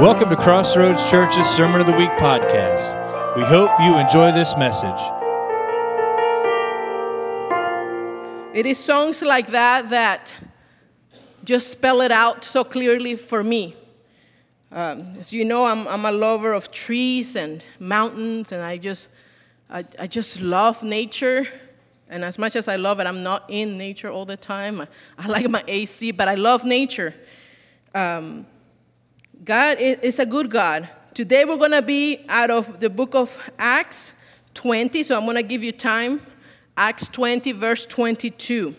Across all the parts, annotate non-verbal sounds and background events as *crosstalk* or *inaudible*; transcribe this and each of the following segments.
Welcome to Crossroads Church's Sermon of the Week podcast. We hope you enjoy this message. It is songs like that that just spell it out so clearly for me. Um, as you know, I'm, I'm a lover of trees and mountains, and I just, I, I just love nature. And as much as I love it, I'm not in nature all the time. I, I like my AC, but I love nature. Um, God is a good God. Today we're going to be out of the book of Acts 20, so I'm going to give you time. Acts 20, verse 22.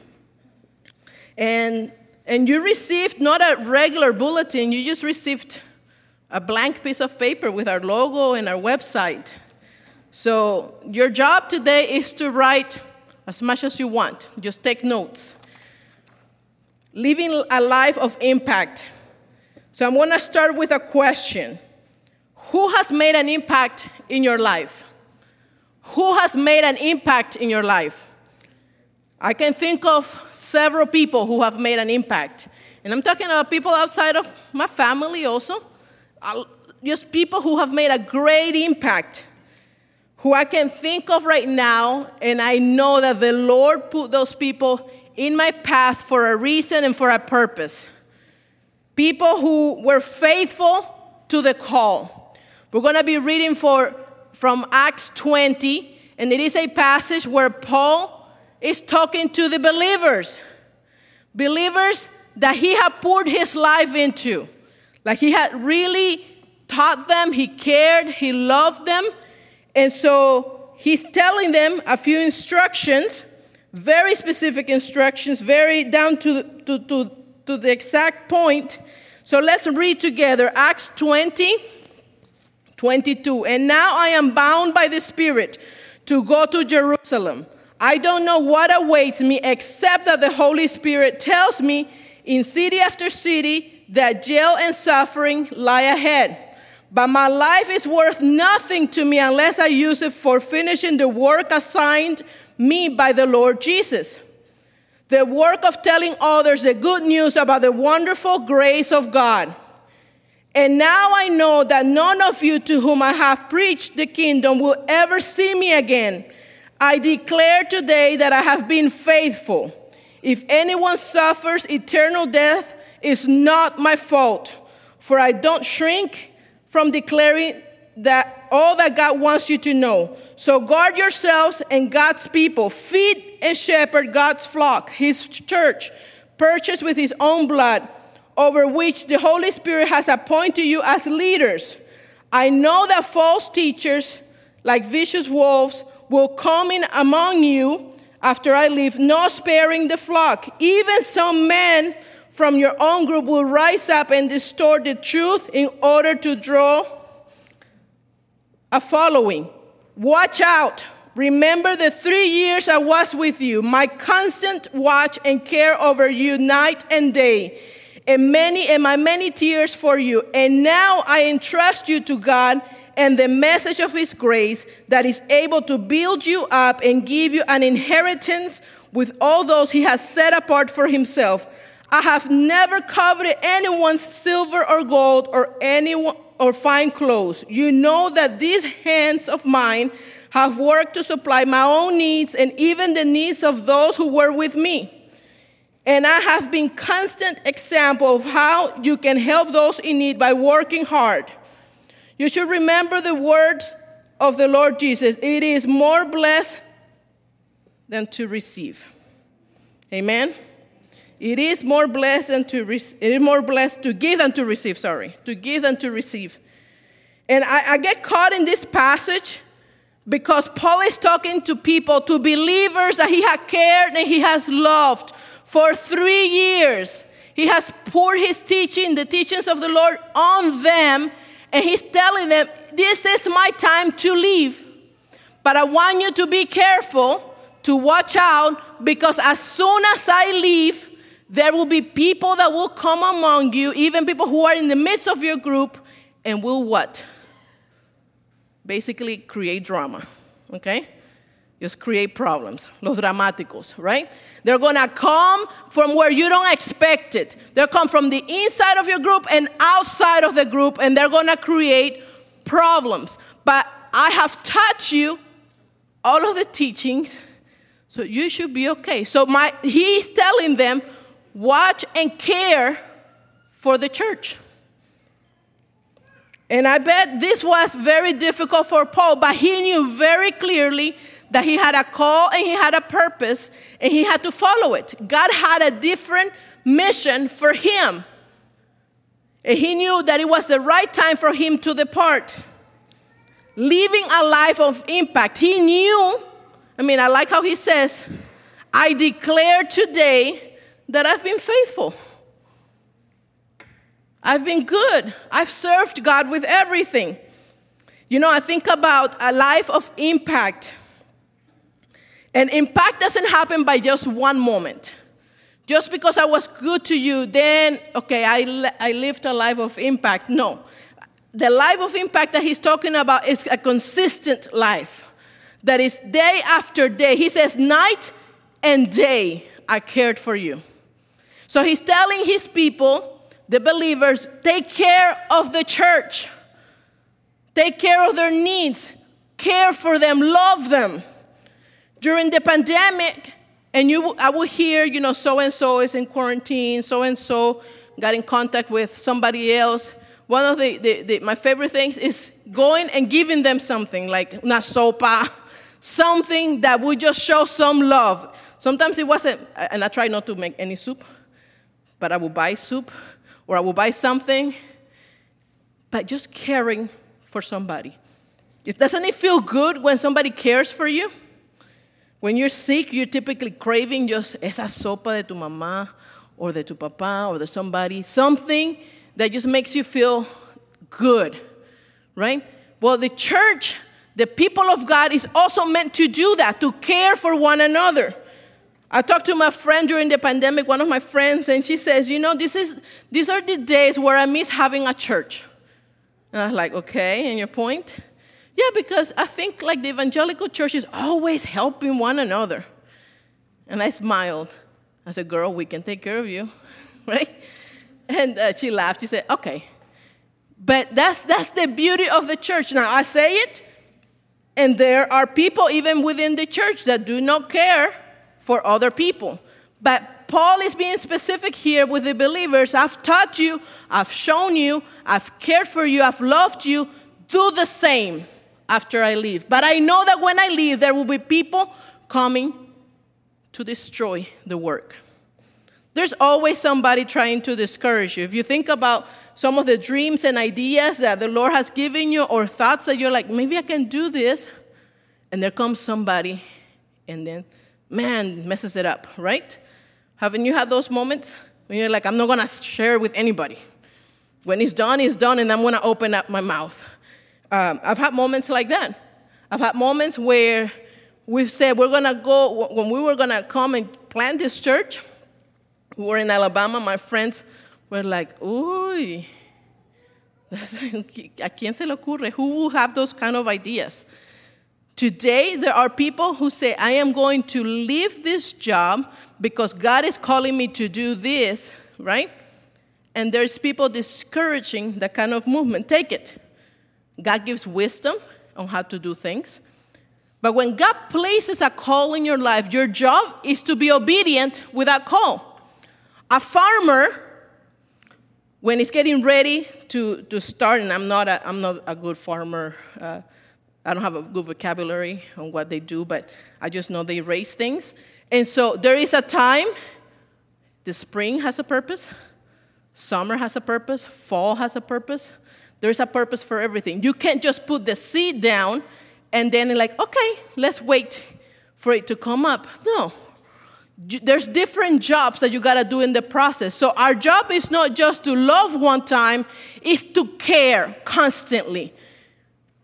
And, and you received not a regular bulletin, you just received a blank piece of paper with our logo and our website. So your job today is to write as much as you want, just take notes. Living a life of impact. So I'm going to start with a question Who has made an impact in your life? Who has made an impact in your life? I can think of several people who have made an impact. And I'm talking about people outside of my family also. Just people who have made a great impact, who I can think of right now, and I know that the Lord put those people in my path for a reason and for a purpose people who were faithful to the call. We're going to be reading for, from Acts 20, and it is a passage where Paul is talking to the believers, believers that he had poured his life into. Like he had really taught them, he cared, he loved them. And so he's telling them a few instructions, very specific instructions, very down to, to, to to the exact point. So let's read together Acts 20, 22. And now I am bound by the Spirit to go to Jerusalem. I don't know what awaits me except that the Holy Spirit tells me in city after city that jail and suffering lie ahead. But my life is worth nothing to me unless I use it for finishing the work assigned me by the Lord Jesus the work of telling others the good news about the wonderful grace of God. And now I know that none of you to whom I have preached the kingdom will ever see me again. I declare today that I have been faithful. If anyone suffers eternal death, it's not my fault, for I don't shrink from declaring that all that God wants you to know. So guard yourselves and God's people. Feed and shepherd God's flock, his church, purchased with his own blood, over which the Holy Spirit has appointed you as leaders. I know that false teachers, like vicious wolves, will come in among you after I leave, not sparing the flock. Even some men from your own group will rise up and distort the truth in order to draw a following. Watch out. Remember the three years I was with you, my constant watch and care over you night and day, and many and my many tears for you. And now I entrust you to God and the message of his grace that is able to build you up and give you an inheritance with all those he has set apart for himself. I have never coveted anyone's silver or gold or anyone or fine clothes. You know that these hands of mine have worked to supply my own needs and even the needs of those who were with me. And I have been constant example of how you can help those in need by working hard. You should remember the words of the Lord Jesus. It is more blessed than to receive. Amen. It is more blessed than to re- it is more blessed to give than to receive, sorry. To give than to receive. And I, I get caught in this passage because Paul is talking to people, to believers that he has cared and he has loved for three years. He has poured his teaching, the teachings of the Lord, on them, and he's telling them, This is my time to leave. But I want you to be careful, to watch out, because as soon as I leave, there will be people that will come among you, even people who are in the midst of your group, and will what? Basically, create drama, okay? just create problems. Los dramáticos, right? They're gonna come from where you don't expect it. They'll come from the inside of your group and outside of the group, and they're gonna create problems. But I have taught you all of the teachings, so you should be okay. So my he's telling them, watch and care for the church. And I bet this was very difficult for Paul, but he knew very clearly that he had a call and he had a purpose and he had to follow it. God had a different mission for him. And he knew that it was the right time for him to depart. Living a life of impact. He knew, I mean, I like how he says, I declare today that I've been faithful. I've been good. I've served God with everything. You know, I think about a life of impact. And impact doesn't happen by just one moment. Just because I was good to you, then, okay, I, I lived a life of impact. No. The life of impact that he's talking about is a consistent life that is day after day. He says, night and day, I cared for you. So he's telling his people, the believers, take care of the church, take care of their needs, care for them, love them. During the pandemic, and you, I will hear, you know, so and so is in quarantine, so and so got in contact with somebody else. One of the, the, the, my favorite things is going and giving them something like una sopa, *laughs* something that would just show some love. Sometimes it wasn't, and I try not to make any soup, but I will buy soup or I will buy something, but just caring for somebody. Doesn't it feel good when somebody cares for you? When you're sick, you're typically craving just esa sopa de tu mamá or de tu papá or de somebody, something that just makes you feel good, right? Well, the church, the people of God, is also meant to do that, to care for one another. I talked to my friend during the pandemic, one of my friends, and she says, You know, this is, these are the days where I miss having a church. And I was like, Okay, and your point? Yeah, because I think like the evangelical church is always helping one another. And I smiled. I said, Girl, we can take care of you, *laughs* right? And uh, she laughed. She said, Okay. But that's, that's the beauty of the church. Now, I say it, and there are people even within the church that do not care for other people. But Paul is being specific here with the believers. I've taught you, I've shown you, I've cared for you, I've loved you. Do the same after I leave. But I know that when I leave, there will be people coming to destroy the work. There's always somebody trying to discourage you. If you think about some of the dreams and ideas that the Lord has given you, or thoughts that you're like, maybe I can do this, and there comes somebody, and then, man, messes it up, right? Haven't you had those moments when you're like, I'm not gonna share with anybody? When it's done, it's done, and I'm gonna open up my mouth. Um, I've had moments like that. I've had moments where we've said we're gonna go, when we were gonna come and plant this church, we were in Alabama, my friends were like, uy, *laughs* ¿a quién se le ocurre? Who will have those kind of ideas? Today, there are people who say, I am going to leave this job because God is calling me to do this, right? And there's people discouraging that kind of movement. Take it. God gives wisdom on how to do things. But when God places a call in your life, your job is to be obedient with that call. A farmer, when he's getting ready to, to start, and I'm not a, I'm not a good farmer, uh, I don't have a good vocabulary on what they do, but I just know they raise things. And so there is a time, the spring has a purpose, summer has a purpose, fall has a purpose, there's a purpose for everything. You can't just put the seed down and then like, okay, let's wait for it to come up. No. There's different jobs that you got to do in the process. So our job is not just to love one time, it's to care constantly.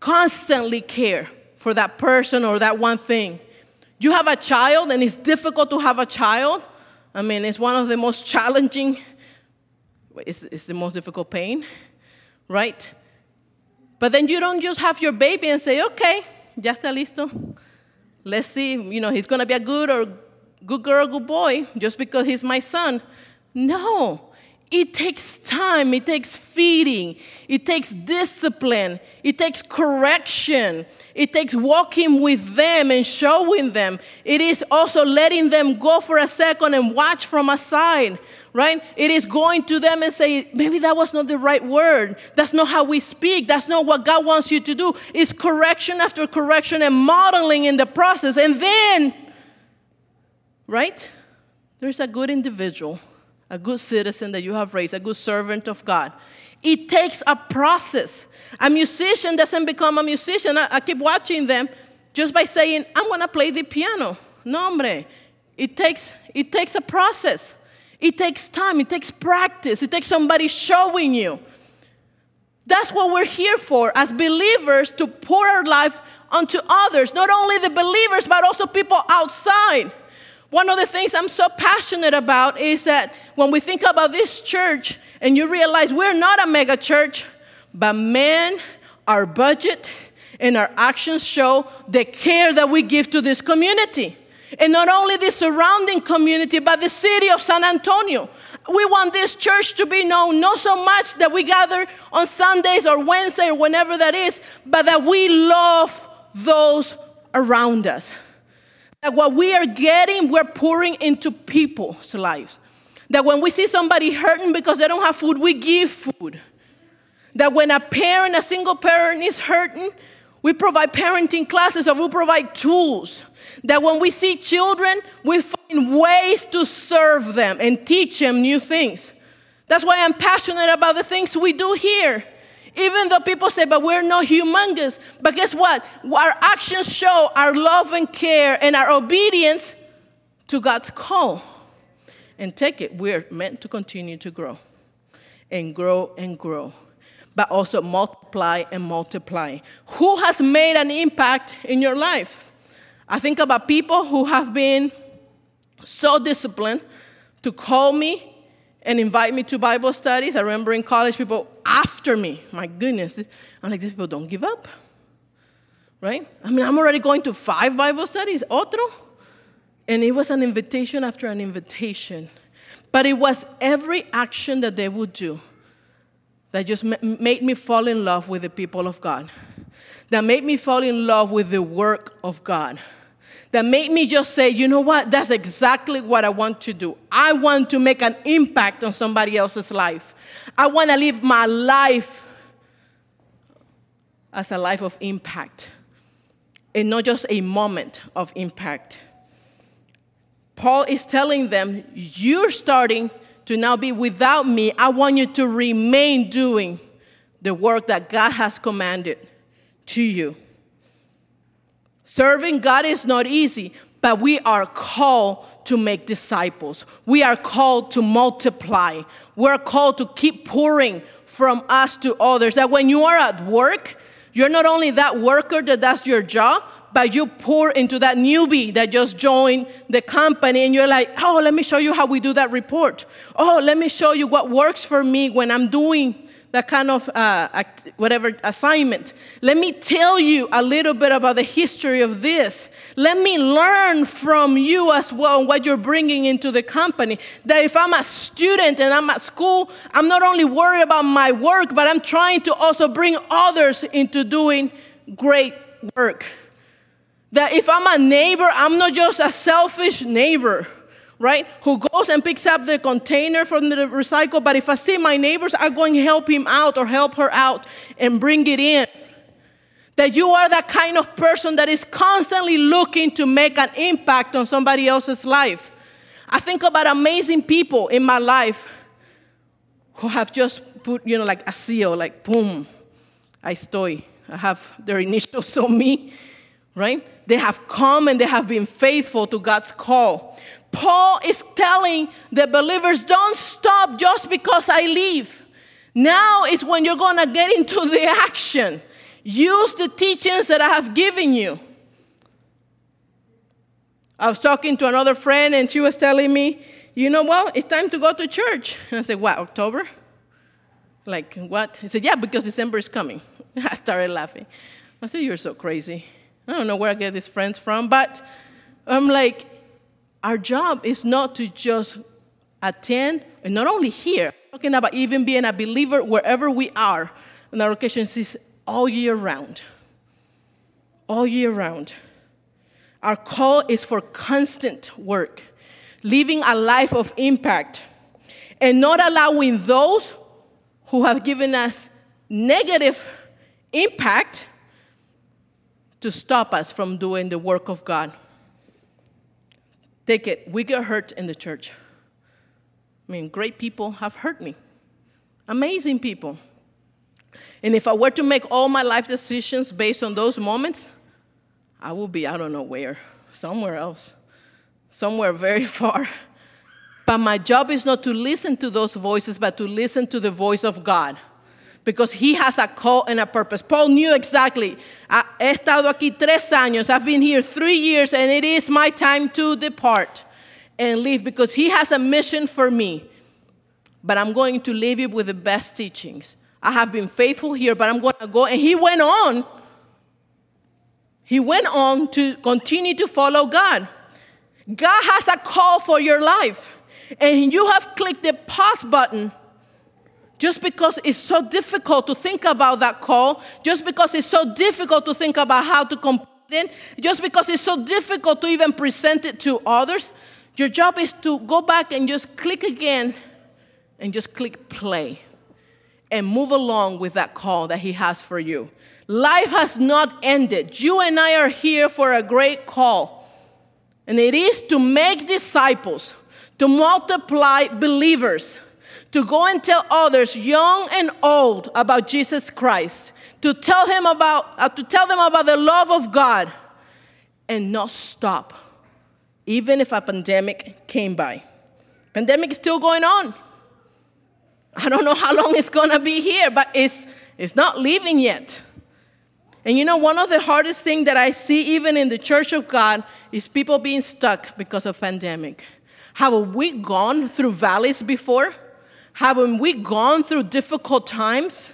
Constantly care for that person or that one thing. You have a child and it's difficult to have a child. I mean, it's one of the most challenging, it's, it's the most difficult pain right? But then you don't just have your baby and say, okay, ya está listo. let's see, you know, he's going to be a good or good girl, good boy just because he's my son. No. It takes time, it takes feeding, it takes discipline, it takes correction, it takes walking with them and showing them. It is also letting them go for a second and watch from aside, right? It is going to them and say, maybe that was not the right word. That's not how we speak. That's not what God wants you to do. It's correction after correction and modeling in the process. And then, right? There's a good individual a good citizen that you have raised, a good servant of God. It takes a process. A musician doesn't become a musician. I, I keep watching them just by saying, I'm going to play the piano. No, hombre. It takes, it takes a process. It takes time. It takes practice. It takes somebody showing you. That's what we're here for as believers to pour our life onto others, not only the believers, but also people outside. One of the things I'm so passionate about is that when we think about this church and you realize we're not a mega church, but man, our budget and our actions show the care that we give to this community. And not only the surrounding community, but the city of San Antonio. We want this church to be known not so much that we gather on Sundays or Wednesday or whenever that is, but that we love those around us. That what we are getting, we're pouring into people's lives. That when we see somebody hurting because they don't have food, we give food. That when a parent, a single parent is hurting, we provide parenting classes or we provide tools. That when we see children, we find ways to serve them and teach them new things. That's why I'm passionate about the things we do here. Even though people say, but we're not humongous. But guess what? Our actions show our love and care and our obedience to God's call. And take it, we're meant to continue to grow and grow and grow, but also multiply and multiply. Who has made an impact in your life? I think about people who have been so disciplined to call me and invite me to Bible studies. I remember in college, people after me. My goodness. I'm like, these people don't give up. Right? I mean, I'm already going to five Bible studies, otro. And it was an invitation after an invitation. But it was every action that they would do that just made me fall in love with the people of God, that made me fall in love with the work of God that made me just say, you know what, that's exactly what I want to do. I want to make an impact on somebody else's life. I want to live my life as a life of impact and not just a moment of impact. Paul is telling them, You're starting to now be without me. I want you to remain doing the work that God has commanded to you. Serving God is not easy, but we are called to make disciples. We are called to multiply. We're called to keep pouring from us to others. That when you are at work, you're not only that worker that does your job, but you pour into that newbie that just joined the company and you're like, oh, let me show you how we do that report. Oh, let me show you what works for me when I'm doing that kind of uh, whatever assignment. Let me tell you a little bit about the history of this. Let me learn from you as well what you're bringing into the company. That if I'm a student and I'm at school, I'm not only worried about my work, but I'm trying to also bring others into doing great work. That if I'm a neighbor, I'm not just a selfish neighbor right? Who goes and picks up the container from the recycle, but if I see my neighbors, I'm going to help him out or help her out and bring it in. That you are that kind of person that is constantly looking to make an impact on somebody else's life. I think about amazing people in my life who have just put, you know, like a seal, like boom, I estoy. I have their initials *laughs* on me, right? They have come and they have been faithful to God's call. Paul is telling the believers don't stop just because I leave. Now is when you're going to get into the action. Use the teachings that I have given you. I was talking to another friend and she was telling me, you know what, it's time to go to church. And *laughs* I said, what, October? Like, what? He said, yeah, because December is coming. *laughs* I started laughing. I said, you're so crazy. I don't know where I get these friends from, but I'm like, our job is not to just attend, and not only here, talking about even being a believer wherever we are. And our occasions is all year round. All year round. Our call is for constant work, living a life of impact, and not allowing those who have given us negative impact to stop us from doing the work of God. Take it, we get hurt in the church. I mean, great people have hurt me, amazing people. And if I were to make all my life decisions based on those moments, I would be, I don't know where, somewhere else, somewhere very *laughs* far. But my job is not to listen to those voices, but to listen to the voice of God. Because he has a call and a purpose. Paul knew exactly. He estado aquí tres años. I've been here three years, and it is my time to depart and leave because he has a mission for me. But I'm going to leave you with the best teachings. I have been faithful here, but I'm going to go. And he went on. He went on to continue to follow God. God has a call for your life, and you have clicked the pause button just because it's so difficult to think about that call, just because it's so difficult to think about how to complete it, just because it's so difficult to even present it to others, your job is to go back and just click again and just click play and move along with that call that He has for you. Life has not ended. You and I are here for a great call, and it is to make disciples, to multiply believers, to go and tell others, young and old, about Jesus Christ, to tell him about, uh, to tell them about the love of God, and not stop, even if a pandemic came by. Pandemic is still going on. I don't know how long it's to be here, but it's, it's not leaving yet. And you know, one of the hardest things that I see even in the church of God is people being stuck because of pandemic. Have we gone through valleys before? Haven't we gone through difficult times?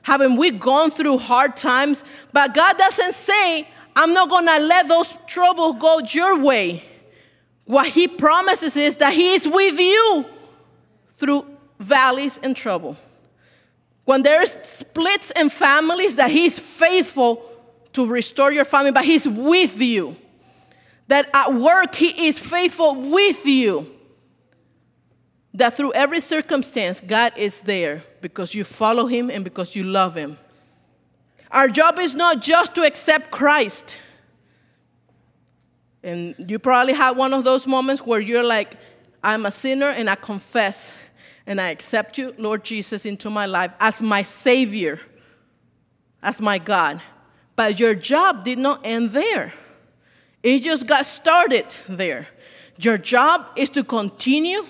Haven't we gone through hard times? But God doesn't say, I'm not gonna let those troubles go your way. What He promises is that He is with you through valleys and trouble. When there's splits in families, that He's faithful to restore your family, but He's with you. That at work, He is faithful with you. That through every circumstance, God is there because you follow Him and because you love Him. Our job is not just to accept Christ. And you probably had one of those moments where you're like, I'm a sinner and I confess and I accept you, Lord Jesus, into my life as my Savior, as my God. But your job did not end there, it just got started there. Your job is to continue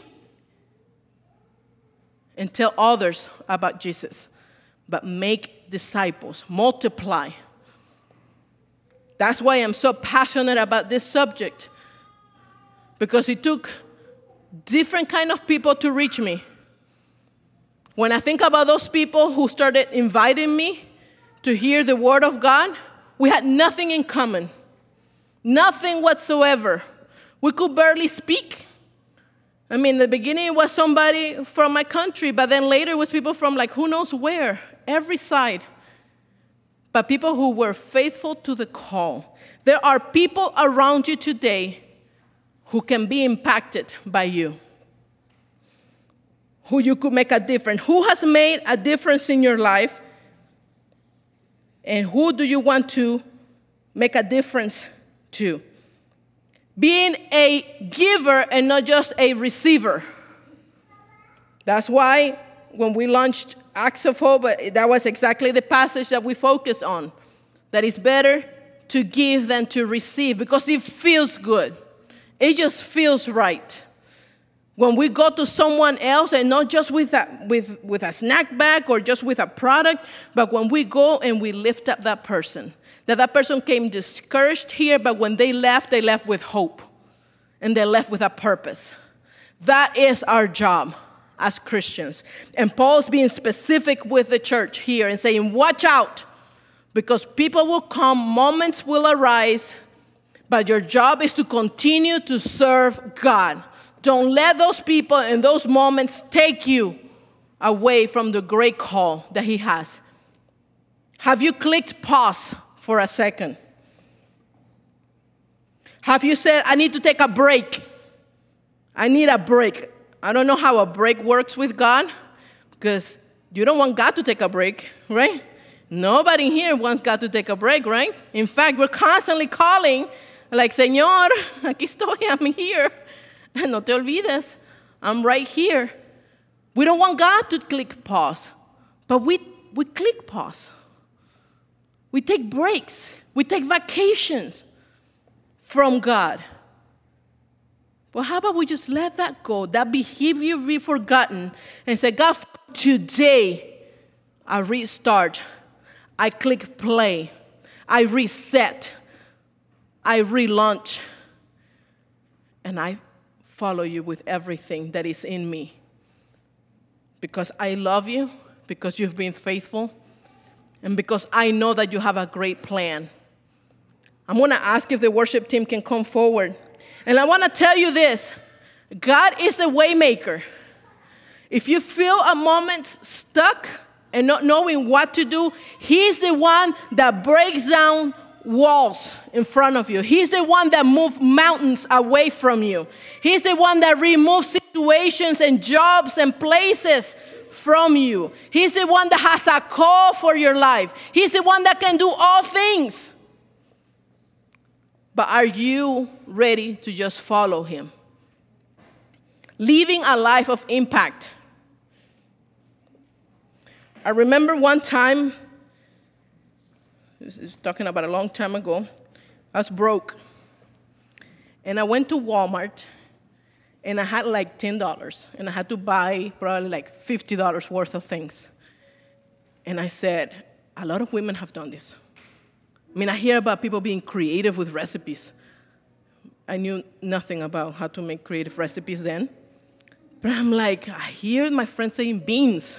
and tell others about Jesus, but make disciples, multiply. That's why I'm so passionate about this subject because it took different kind of people to reach me when I think about those people who started inviting me to hear the word of God, we had nothing in common, nothing whatsoever. We could barely speak. I mean, in the beginning it was somebody from my country, but then later it was people from like who knows where, every side. But people who were faithful to the call. There are people around you today who can be impacted by you who you could make a difference. Who has made a difference in your life? And who do you want to make a difference to? Being a giver and not just a receiver. That's why when we launched Acts of Hope, that was exactly the passage that we focused on. That it's better to give than to receive because it feels good. It just feels right. When we go to someone else, and not just with a, with, with a snack bag or just with a product, but when we go and we lift up that person, that that person came discouraged here, but when they left, they left with hope and they left with a purpose. That is our job as Christians. And Paul's being specific with the church here and saying, Watch out, Because people will come, moments will arise, but your job is to continue to serve God. Don't let those people and those moments take you away from the great call that He has. Have you clicked pause for a second? Have you said, I need to take a break? I need a break. I don't know how a break works with God because you don't want God to take a break, right? Nobody here wants God to take a break, right? In fact, we're constantly calling, like, Señor, *laughs* aquí estoy, I'm here. *laughs* No te olvides, I'm right here. We don't want God to click pause, but we, we click pause. We take breaks, we take vacations from God. But how about we just let that go, that behavior be forgotten, and say, God, today I restart, I click play, I reset, I relaunch, and I follow you with everything that is in me. Because I love you, because you've been faithful, and because I know that you have a great plan. I'm gonna ask if the worship team can come forward. And I wanna tell you this God is a waymaker. If you feel a moment stuck and not knowing what to do, He's the one that breaks down walls in front of you. He's the one that moves mountains away from you. He's the one that removes situations and jobs and places from you. He's the one that has a call for your life. He's the one that can do all things. But are you ready to just follow him? Living a life of impact. I remember one time, is talking about a long time ago, I was broke. And I went to Walmart and I had like $10 and I had to buy probably like $50 worth of things. And I said, a lot of women have done this. I mean, I hear about people being creative with recipes. I knew nothing about how to make creative recipes then. But I'm like, I hear my friends saying beans,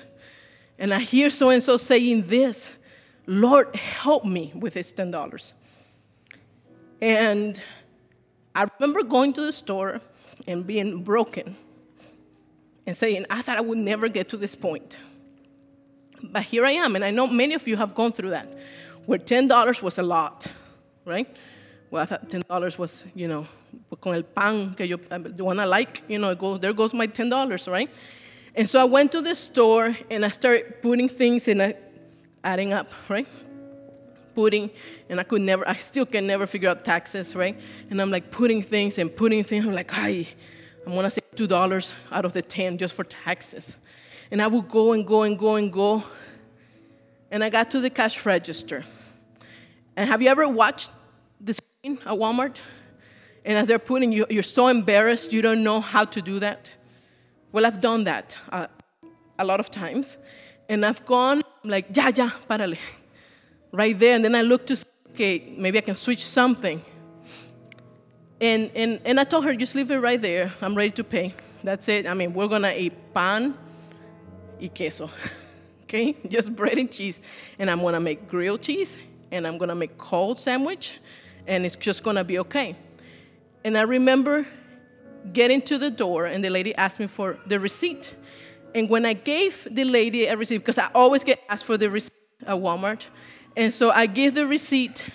and I hear so and so saying this. Lord, help me with this $10. And I remember going to the store and being broken and saying, I thought I would never get to this point. But here I am, and I know many of you have gone through that where $10 was a lot, right? Well, I thought $10 was, you know, con el pan que yo, uh, the one I like, you know, go, there goes my $10, right? And so I went to the store and I started putting things in a, adding up, right? Putting, and I could never, I still can never figure out taxes, right? And I'm like putting things and putting things. I'm like, hi, I'm gonna say $2 out of the 10 just for taxes. And I would go and go and go and go. And I got to the cash register. And have you ever watched the screen at Walmart? And as they're putting you, you're so embarrassed you don't know how to do that. Well, I've done that uh, a lot of times. And I've gone, I'm like, ya, ya, párale. Right there. And then I look to see, okay, maybe I can switch something. And, and, and I told her, just leave it right there. I'm ready to pay. That's it. I mean, we're going to eat pan y queso. *laughs* okay? Just bread and cheese. And I'm going to make grilled cheese and I'm gonna make cold sandwich, and it's just gonna be okay. And I remember getting to the door, and the lady asked me for the receipt. And when I gave the lady a receipt, because I always get asked for the receipt at Walmart, and so I gave the receipt,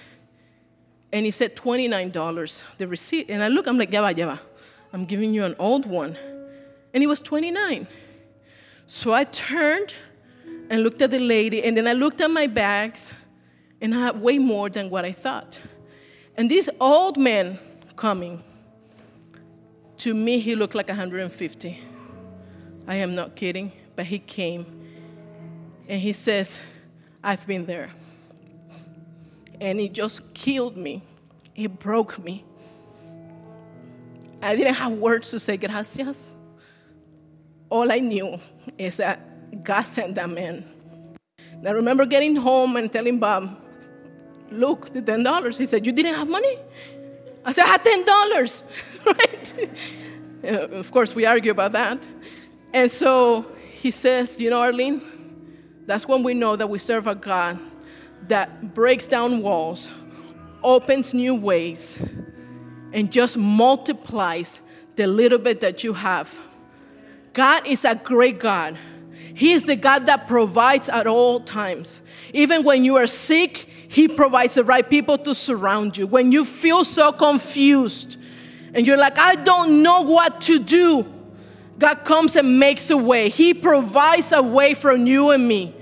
and he said $29, the receipt. And I look, I'm like, ya va, ya. I'm giving you an old one. And it was 29. So I turned and looked at the lady, and then I looked at my bags, and I had way more than what I thought. And this old man coming, to me, he looked like 150. I am not kidding, but he came and he says, I've been there. And he just killed me, he broke me. I didn't have words to say gracias. All I knew is that God sent that man. I remember getting home and telling Bob, look, the $10. He said, You didn't have money? I said, I had $10, *laughs* right? Uh, of course, we argue about that. And so he says, You know, Arlynn, that's when we know that we serve a God that breaks down walls, opens new ways, and just multiplies the little bit that you have. God is a great God. He is the God that provides at all times. Even when you are sick, He provides the right people to surround you. When you feel so confused and you're like, I don't know what to do, God comes and makes a way. He provides a way for you and me.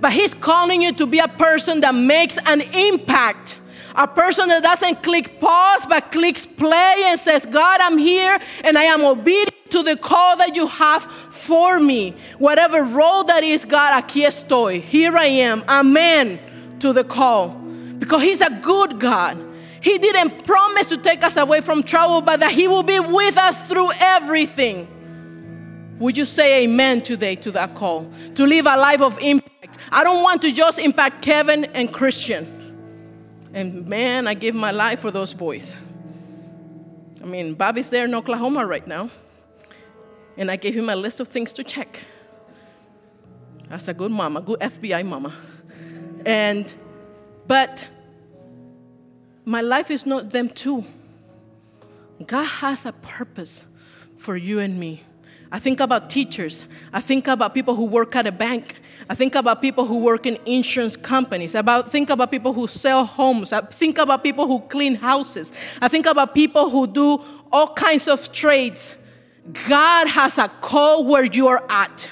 But He's calling you to be a person that makes an impact. A person that doesn't click pause but clicks play and says, God, I'm here and I am obedient to the call that you have for me. Whatever role that is, God, aquí estoy. Here I am. Amen to the call. Because He's a good God. He didn't promise to take us away from trouble, but that He will be with us through everything. Would you say amen today to that call? To live a life of impact. I don't want to just impact Kevin and Christian. And man, I give my life for those boys. I mean, Bobby's there in Oklahoma right now. And I gave him a list of things to check. That's a good mama, good FBI mama. And, but my life is not them too. God has a purpose for you and me. I think about teachers. I think about people who work at a bank. I think about people who work in insurance companies. About think about people who sell homes. I think about people who clean houses. I think about people who do all kinds of trades. God has a call where you are at,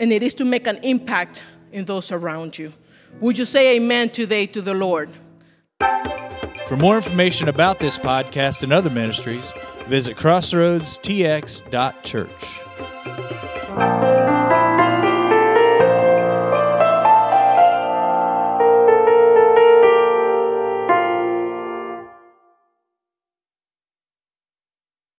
and it is to make an impact in those around you. Would you say amen today to the Lord? For more information about this podcast and other ministries, visit crossroadstx.church.